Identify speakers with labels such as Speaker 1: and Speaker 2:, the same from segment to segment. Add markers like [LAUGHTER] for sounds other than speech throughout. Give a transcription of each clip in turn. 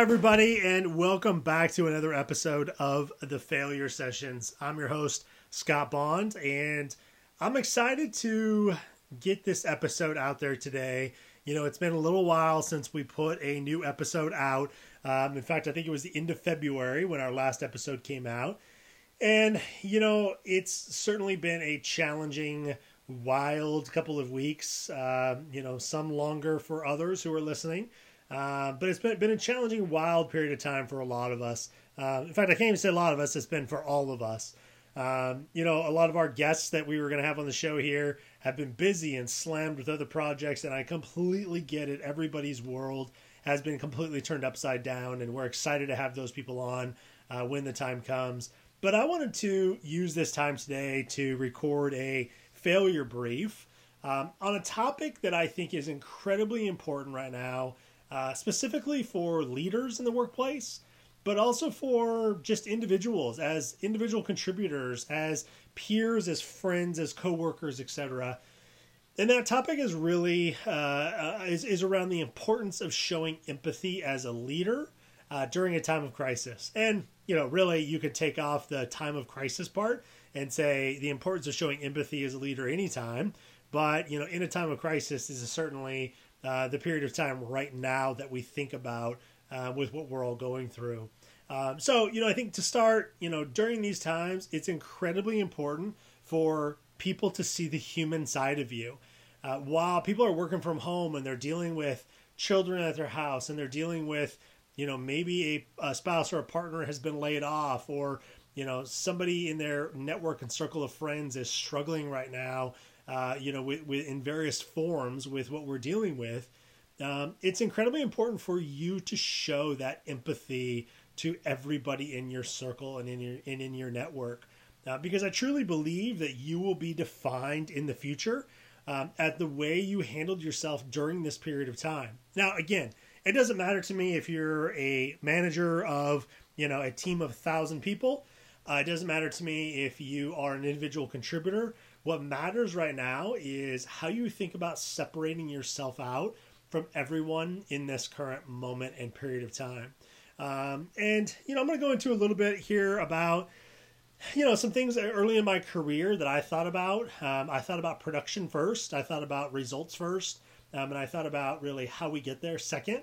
Speaker 1: Hi, everybody, and welcome back to another episode of the Failure Sessions. I'm your host, Scott Bond, and I'm excited to get this episode out there today. You know, it's been a little while since we put a new episode out. Um, in fact, I think it was the end of February when our last episode came out. And, you know, it's certainly been a challenging, wild couple of weeks. Uh, you know, some longer for others who are listening. Uh, but it's been, been a challenging, wild period of time for a lot of us. Uh, in fact, I can't even say a lot of us, it's been for all of us. Um, you know, a lot of our guests that we were going to have on the show here have been busy and slammed with other projects, and I completely get it. Everybody's world has been completely turned upside down, and we're excited to have those people on uh, when the time comes. But I wanted to use this time today to record a failure brief um, on a topic that I think is incredibly important right now, uh, specifically for leaders in the workplace, but also for just individuals as individual contributors, as peers, as friends, as coworkers, etc. And that topic is really uh, is, is around the importance of showing empathy as a leader uh, during a time of crisis. And you know, really, you could take off the time of crisis part and say the importance of showing empathy as a leader anytime. But you know, in a time of crisis, is certainly uh, the period of time right now that we think about uh, with what we're all going through. Um, so, you know, I think to start, you know, during these times, it's incredibly important for people to see the human side of you. Uh, while people are working from home and they're dealing with children at their house and they're dealing with you know maybe a, a, spouse or a partner has been laid off or you know somebody in their network and circle of friends is struggling right now uh, you know with, with, in various forms with what we're dealing with um, it's incredibly important for you to show that empathy to everybody in your circle and in your and in your network uh, because i truly believe that you will be defined in the future um, at the way you handled yourself during this period of time now again it doesn't matter to me if you're a manager of you know a team of a thousand people. Uh, it doesn't matter to me if you are an individual contributor. What matters right now is how you think about separating yourself out from everyone in this current moment and period of time. Um, and you know, I'm going to go into a little bit here about you know some things early in my career that I thought about. Um, I thought about production first. I thought about results first. Um, and I thought about really how we get there second.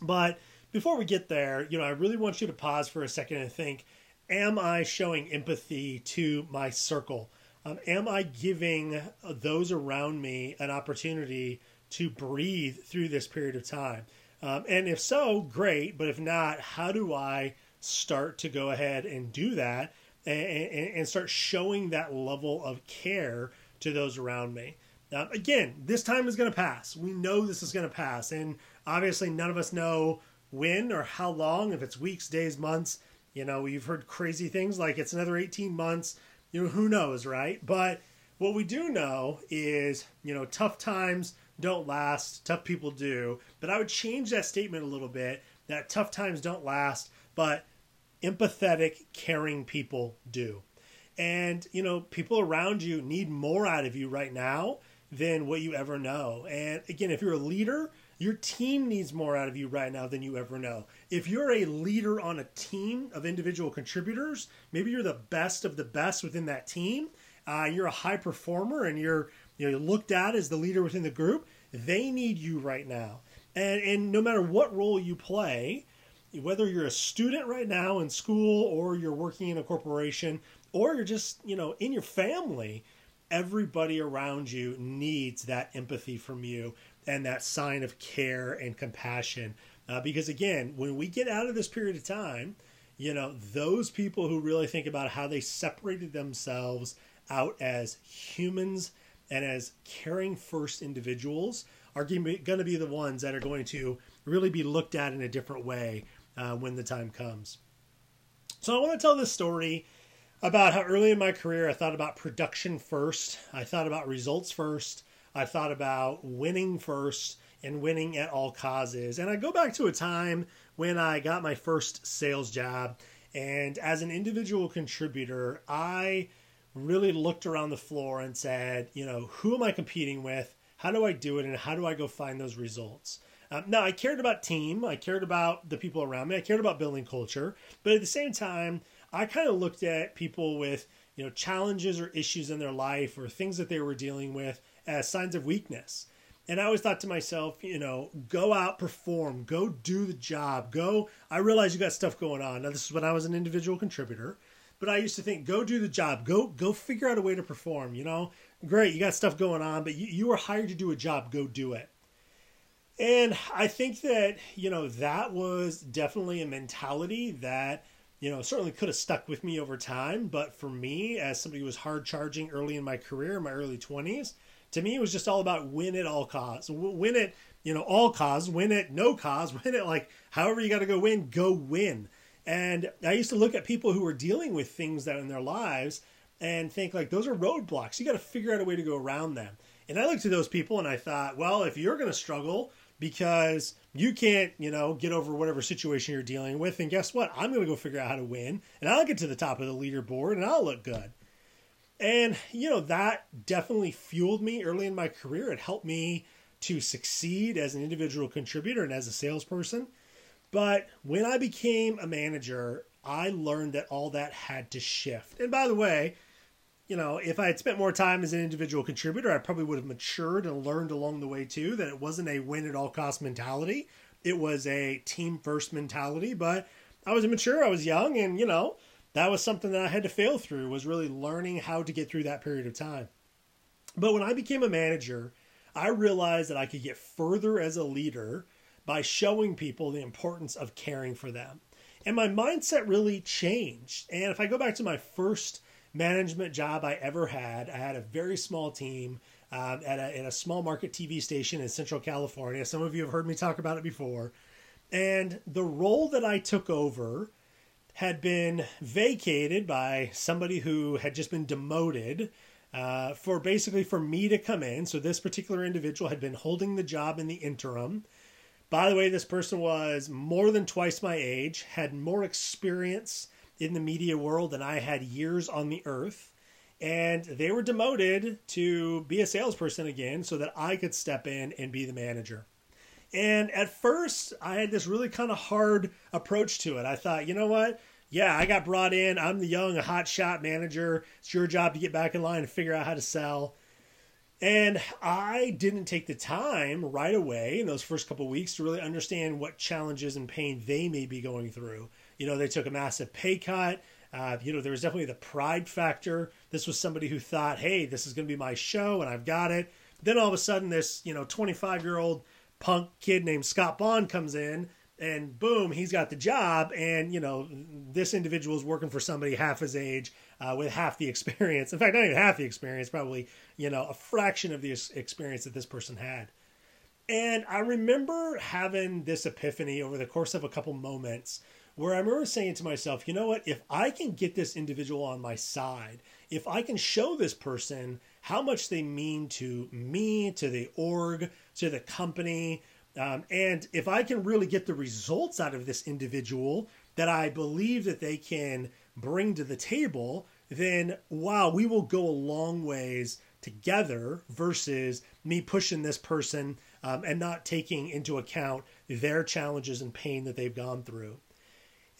Speaker 1: But before we get there, you know, I really want you to pause for a second and think Am I showing empathy to my circle? Um, am I giving those around me an opportunity to breathe through this period of time? Um, and if so, great. But if not, how do I start to go ahead and do that and, and, and start showing that level of care to those around me? Uh, again, this time is going to pass. We know this is going to pass. And obviously, none of us know when or how long, if it's weeks, days, months. You know, we've heard crazy things like it's another 18 months. You know, who knows, right? But what we do know is, you know, tough times don't last, tough people do. But I would change that statement a little bit that tough times don't last, but empathetic, caring people do. And, you know, people around you need more out of you right now than what you ever know. And again, if you're a leader, your team needs more out of you right now than you ever know. If you're a leader on a team of individual contributors, maybe you're the best of the best within that team. Uh, you're a high performer and you're you know looked at as the leader within the group. They need you right now. And and no matter what role you play, whether you're a student right now in school or you're working in a corporation or you're just you know in your family everybody around you needs that empathy from you and that sign of care and compassion. Uh, because again, when we get out of this period of time, you know, those people who really think about how they separated themselves out as humans and as caring first individuals are going to be the ones that are going to really be looked at in a different way uh, when the time comes. So I want to tell this story about how early in my career I thought about production first, I thought about results first, I thought about winning first and winning at all causes. And I go back to a time when I got my first sales job. And as an individual contributor, I really looked around the floor and said, you know, who am I competing with? How do I do it? And how do I go find those results? Um, now, I cared about team, I cared about the people around me, I cared about building culture, but at the same time, I kind of looked at people with you know challenges or issues in their life or things that they were dealing with as signs of weakness. And I always thought to myself, you know, go out, perform, go do the job, go. I realize you got stuff going on. Now, this is when I was an individual contributor, but I used to think, go do the job, go go figure out a way to perform. You know, great, you got stuff going on, but you, you were hired to do a job, go do it. And I think that, you know, that was definitely a mentality that, you know, certainly could have stuck with me over time. But for me, as somebody who was hard charging early in my career, in my early 20s, to me, it was just all about win at all costs. Win it, you know, all cause, win it, no cause, [LAUGHS] win it like however you got to go win, go win. And I used to look at people who were dealing with things that in their lives and think like those are roadblocks. You got to figure out a way to go around them. And I looked at those people and I thought, well, if you're going to struggle because you can't, you know, get over whatever situation you're dealing with, and guess what? I'm going to go figure out how to win, and I'll get to the top of the leaderboard, and I'll look good. And you know that definitely fueled me early in my career. It helped me to succeed as an individual contributor and as a salesperson. But when I became a manager, I learned that all that had to shift. And by the way, you know, if I had spent more time as an individual contributor, I probably would have matured and learned along the way too that it wasn't a win at all cost mentality. It was a team first mentality, but I was immature, I was young, and you know, that was something that I had to fail through was really learning how to get through that period of time. But when I became a manager, I realized that I could get further as a leader by showing people the importance of caring for them. And my mindset really changed. And if I go back to my first management job I ever had. I had a very small team um, at, a, at a small market TV station in Central California. Some of you have heard me talk about it before. And the role that I took over had been vacated by somebody who had just been demoted uh, for basically for me to come in. So this particular individual had been holding the job in the interim. By the way, this person was more than twice my age, had more experience in the media world than I had years on the earth. And they were demoted to be a salesperson again so that I could step in and be the manager. And at first, I had this really kind of hard approach to it. I thought, you know what? Yeah, I got brought in. I'm the young, hot shot manager. It's your job to get back in line and figure out how to sell. And I didn't take the time right away in those first couple weeks to really understand what challenges and pain they may be going through. You know, they took a massive pay cut. Uh, you know, there was definitely the pride factor. This was somebody who thought, hey, this is going to be my show and I've got it. Then all of a sudden, this, you know, 25 year old punk kid named Scott Bond comes in and boom, he's got the job. And, you know, this individual is working for somebody half his age uh, with half the experience. In fact, not even half the experience, probably, you know, a fraction of the experience that this person had. And I remember having this epiphany over the course of a couple moments where I remember saying to myself, you know what, if I can get this individual on my side, if I can show this person how much they mean to me, to the org, to the company, um, and if I can really get the results out of this individual that I believe that they can bring to the table, then wow, we will go a long ways together versus me pushing this person um, and not taking into account their challenges and pain that they've gone through.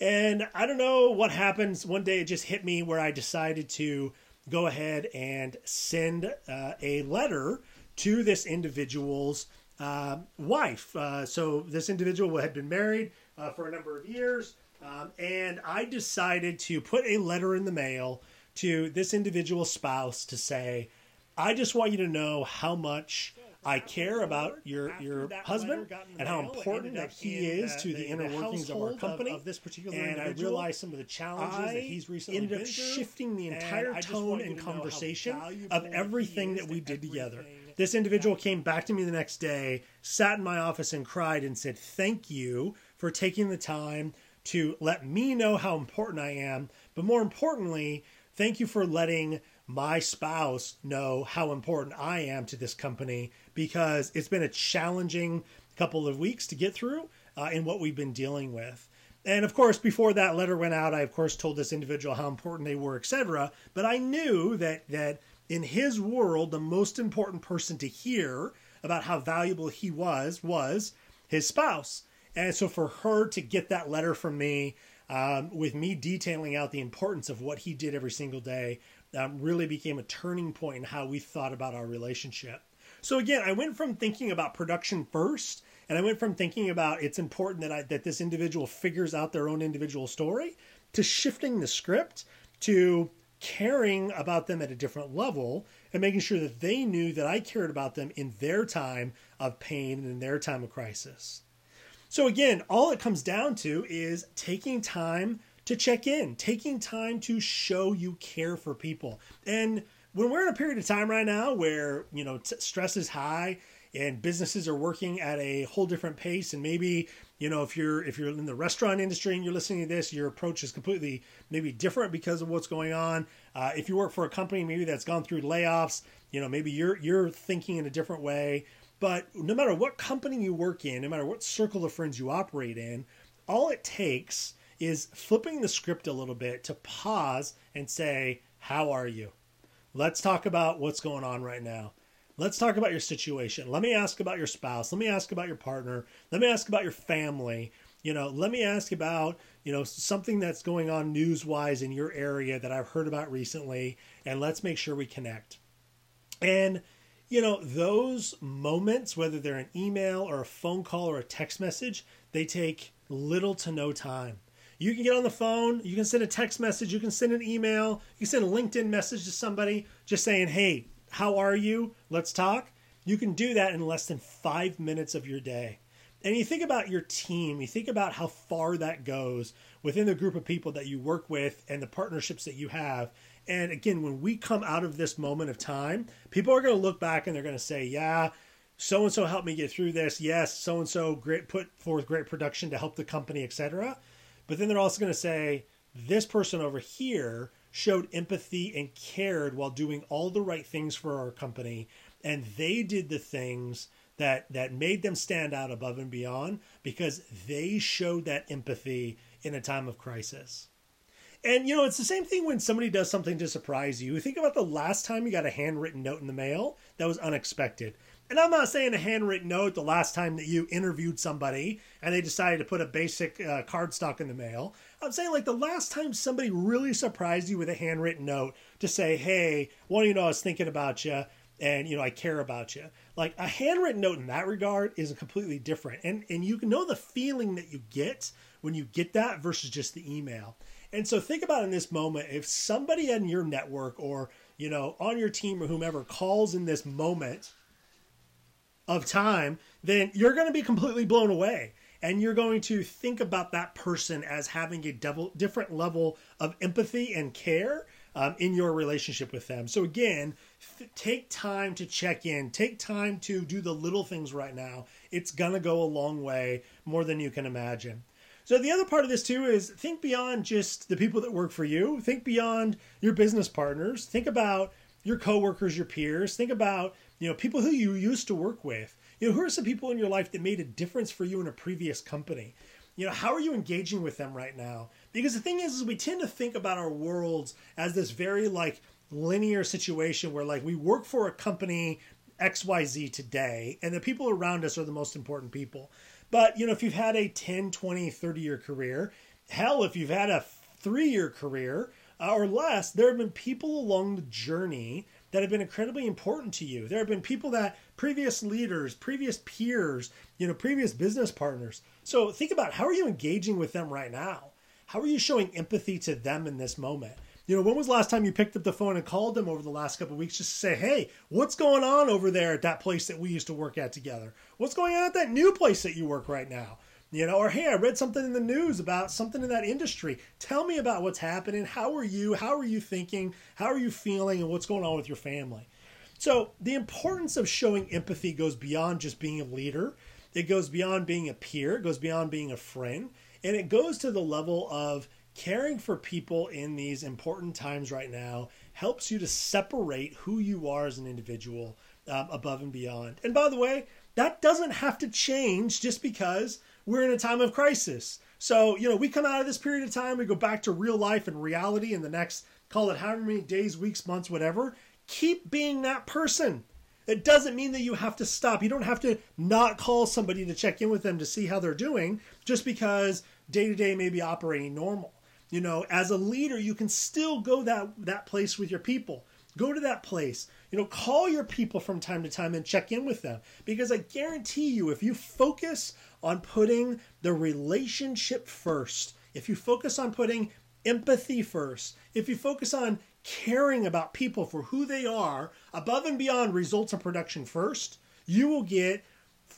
Speaker 1: And I don't know what happens. One day it just hit me where I decided to go ahead and send uh, a letter to this individual's uh, wife. Uh, so this individual had been married uh, for a number of years. Um, and I decided to put a letter in the mail to this individual spouse to say, I just want you to know how much I care about your your husband and how important that he is to the, the inner workings of our company. Of, of this particular and. I realized some of the challenges I that he's recently ended up shifting the entire and tone and conversation of everything that we did together. This individual came back to me the next day, sat in my office and cried and said, "Thank you for taking the time to let me know how important I am, but more importantly, thank you for letting." my spouse know how important I am to this company because it's been a challenging couple of weeks to get through uh, in what we've been dealing with. And of course, before that letter went out, I of course told this individual how important they were, etc. But I knew that that in his world, the most important person to hear about how valuable he was was his spouse. And so for her to get that letter from me, um, with me detailing out the importance of what he did every single day, um, really became a turning point in how we thought about our relationship. So again, I went from thinking about production first, and I went from thinking about it's important that I, that this individual figures out their own individual story, to shifting the script to caring about them at a different level and making sure that they knew that I cared about them in their time of pain and in their time of crisis. So, again, all it comes down to is taking time to check in, taking time to show you care for people. And when we're in a period of time right now where, you know, t- stress is high and businesses are working at a whole different pace. And maybe you know if you're if you're in the restaurant industry and you're listening to this your approach is completely maybe different because of what's going on. Uh, if you work for a company maybe that's gone through layoffs you know maybe you're you're thinking in a different way. But no matter what company you work in no matter what circle of friends you operate in all it takes is flipping the script a little bit to pause and say how are you? Let's talk about what's going on right now Let's talk about your situation. Let me ask about your spouse. Let me ask about your partner. Let me ask about your family. You know, let me ask about, you know, something that's going on news wise in your area that I've heard about recently. And let's make sure we connect. And, you know, those moments, whether they're an email or a phone call or a text message, they take little to no time. You can get on the phone, you can send a text message, you can send an email, you can send a LinkedIn message to somebody just saying, hey, how are you? Let's talk. You can do that in less than five minutes of your day. And you think about your team, you think about how far that goes within the group of people that you work with and the partnerships that you have. And again, when we come out of this moment of time, people are going to look back and they're going to say, yeah, so and so helped me get through this. Yes, so and so great put forth great production to help the company, etc. But then they're also going to say, this person over here showed empathy and cared while doing all the right things for our company and they did the things that that made them stand out above and beyond because they showed that empathy in a time of crisis. And you know, it's the same thing when somebody does something to surprise you. Think about the last time you got a handwritten note in the mail that was unexpected. And I'm not saying a handwritten note the last time that you interviewed somebody and they decided to put a basic uh, cardstock in the mail. I'm saying like the last time somebody really surprised you with a handwritten note to say, "Hey, well, you know, I was thinking about you." and you know I care about you. Like a handwritten note in that regard is completely different, and and you can know the feeling that you get when you get that versus just the email. And so think about in this moment if somebody in your network or you know on your team or whomever calls in this moment of time, then you're going to be completely blown away. And you're going to think about that person as having a different level of empathy and care um, in your relationship with them. So, again, th- take time to check in, take time to do the little things right now. It's going to go a long way, more than you can imagine. So the other part of this too is think beyond just the people that work for you. Think beyond your business partners. Think about your coworkers, your peers. Think about you know, people who you used to work with. You know, who are some people in your life that made a difference for you in a previous company? You know, how are you engaging with them right now? Because the thing is, is we tend to think about our worlds as this very like linear situation where like we work for a company XYZ today and the people around us are the most important people. But, you know, if you've had a 10, 20, 30 year career, hell, if you've had a three year career uh, or less, there have been people along the journey that have been incredibly important to you. There have been people that previous leaders, previous peers, you know, previous business partners. So think about how are you engaging with them right now? How are you showing empathy to them in this moment? You know, when was the last time you picked up the phone and called them over the last couple weeks just to say, hey, what's going on over there at that place that we used to work at together? What's going on at that new place that you work right now? You know, or hey, I read something in the news about something in that industry. Tell me about what's happening. How are you? How are you thinking? How are you feeling? And what's going on with your family? So, the importance of showing empathy goes beyond just being a leader. It goes beyond being a peer, it goes beyond being a friend, and it goes to the level of caring for people in these important times right now helps you to separate who you are as an individual um, above and beyond. And by the way, that doesn't have to change just because we're in a time of crisis. So, you know, we come out of this period of time, we go back to real life and reality in the next, call it however many days, weeks, months, whatever. Keep being that person. It doesn't mean that you have to stop. You don't have to not call somebody to check in with them to see how they're doing just because day to day may be operating normal. You know, as a leader, you can still go that that place with your people. Go to that place. You know, call your people from time to time and check in with them because I guarantee you if you focus on putting the relationship first, if you focus on putting empathy first, if you focus on caring about people for who they are above and beyond results of production first, you will get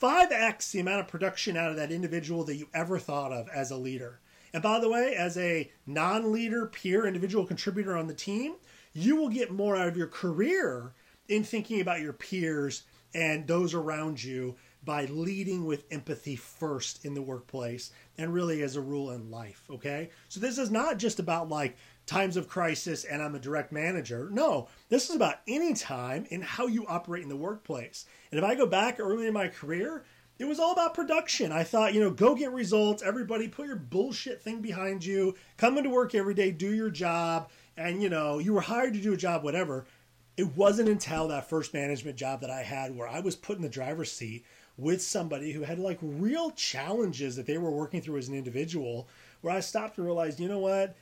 Speaker 1: 5x the amount of production out of that individual that you ever thought of as a leader. And by the way, as a non leader, peer, individual contributor on the team, you will get more out of your career in thinking about your peers and those around you by leading with empathy first in the workplace and really as a rule in life. Okay. So this is not just about like times of crisis and I'm a direct manager. No, this is about any time in how you operate in the workplace. And if I go back early in my career, it was all about production. I thought, you know, go get results. Everybody put your bullshit thing behind you. Come into work every day, do your job. And, you know, you were hired to do a job, whatever. It wasn't until that first management job that I had where I was put in the driver's seat with somebody who had like real challenges that they were working through as an individual where I stopped and realized, you know what?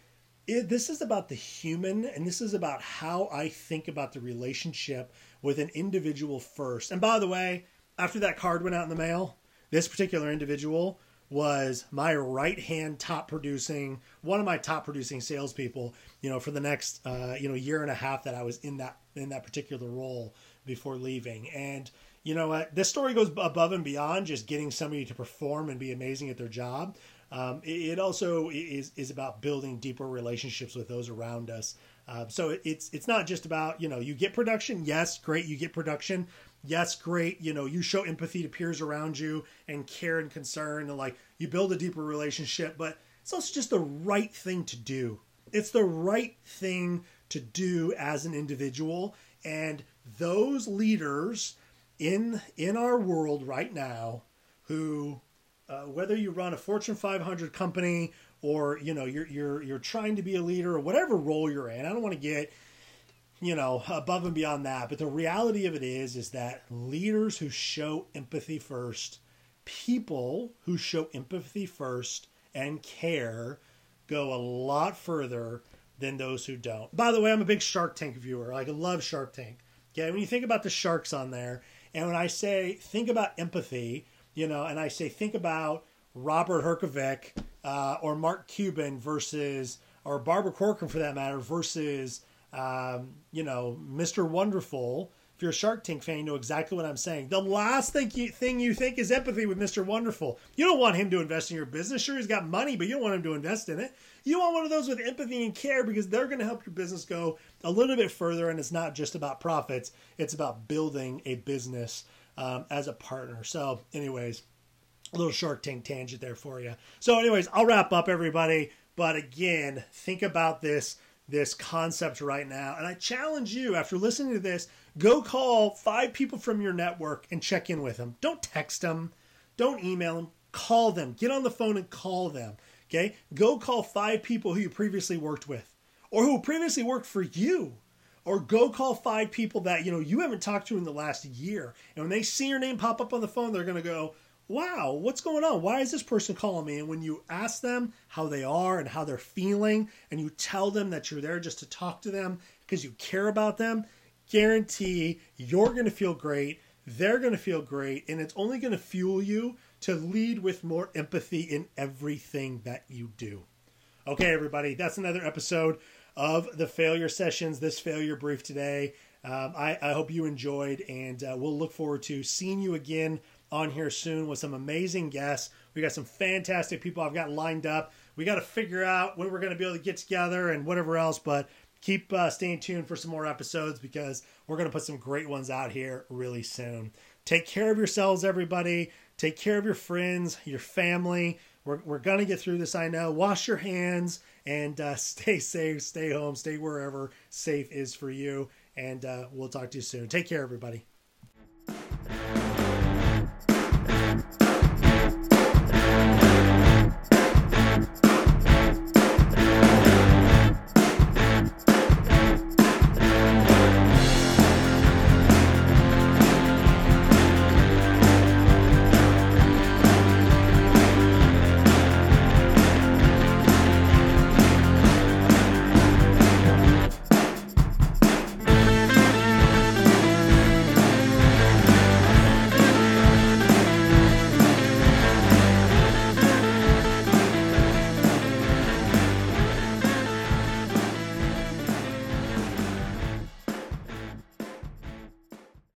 Speaker 1: It, this is about the human and this is about how I think about the relationship with an individual first. And by the way, after that card went out in the mail, this particular individual was my right hand top producing one of my top producing salespeople you know for the next uh, you know year and a half that I was in that in that particular role before leaving and you know what? This story goes above and beyond just getting somebody to perform and be amazing at their job. Um, it, it, also is is about building deeper relationships with those around us. Uh, so it's it's not just about you know you get production. Yes, great, you get production. Yes, great. You know you show empathy to peers around you and care and concern and like you build a deeper relationship. But it's also just the right thing to do. It's the right thing to do as an individual. And those leaders in in our world right now who uh, whether you run a Fortune 500 company or you know you're you're you're trying to be a leader or whatever role you're in. I don't want to get you know above and beyond that, but the reality of it is is that leaders who show empathy first, people who show empathy first and care go a lot further than those who don't. By the way, I'm a big Shark Tank viewer. Like I love Shark Tank. Okay, when you think about the sharks on there and when I say think about empathy, you know, and I say think about Robert Herjavec uh, or Mark Cuban versus, or Barbara Corcoran for that matter, versus, um, you know, Mr. Wonderful. If you're a Shark Tank fan, you know exactly what I'm saying. The last thing you, thing you think is empathy with Mr. Wonderful. You don't want him to invest in your business. Sure, he's got money, but you don't want him to invest in it. You want one of those with empathy and care because they're going to help your business go a little bit further. And it's not just about profits, it's about building a business um, as a partner. So, anyways, a little Shark Tank tangent there for you. So, anyways, I'll wrap up, everybody. But again, think about this this concept right now. And I challenge you after listening to this, go call five people from your network and check in with them. Don't text them, don't email them, call them. Get on the phone and call them. Okay? Go call five people who you previously worked with or who previously worked for you. Or go call five people that you know you haven't talked to in the last year. And when they see your name pop up on the phone, they're gonna go, Wow, what's going on? Why is this person calling me? And when you ask them how they are and how they're feeling, and you tell them that you're there just to talk to them because you care about them, guarantee you're going to feel great. They're going to feel great. And it's only going to fuel you to lead with more empathy in everything that you do. Okay, everybody, that's another episode of the failure sessions, this failure brief today. Um, I, I, hope you enjoyed, and uh, we'll look forward to seeing you again on here soon with some amazing guests. We got some fantastic people I've got lined up. We got to figure out when we're going to be able to get together and whatever else, but keep uh, staying tuned for some more episodes because we're going to put some great ones out here really soon. Take care of yourselves, everybody. Take care of your friends, your family. We're, we're going to get through this, I know. Wash your hands and uh, [LAUGHS] stay safe, stay home, stay wherever safe is for you. And uh, we'll talk to you soon. Take care, everybody.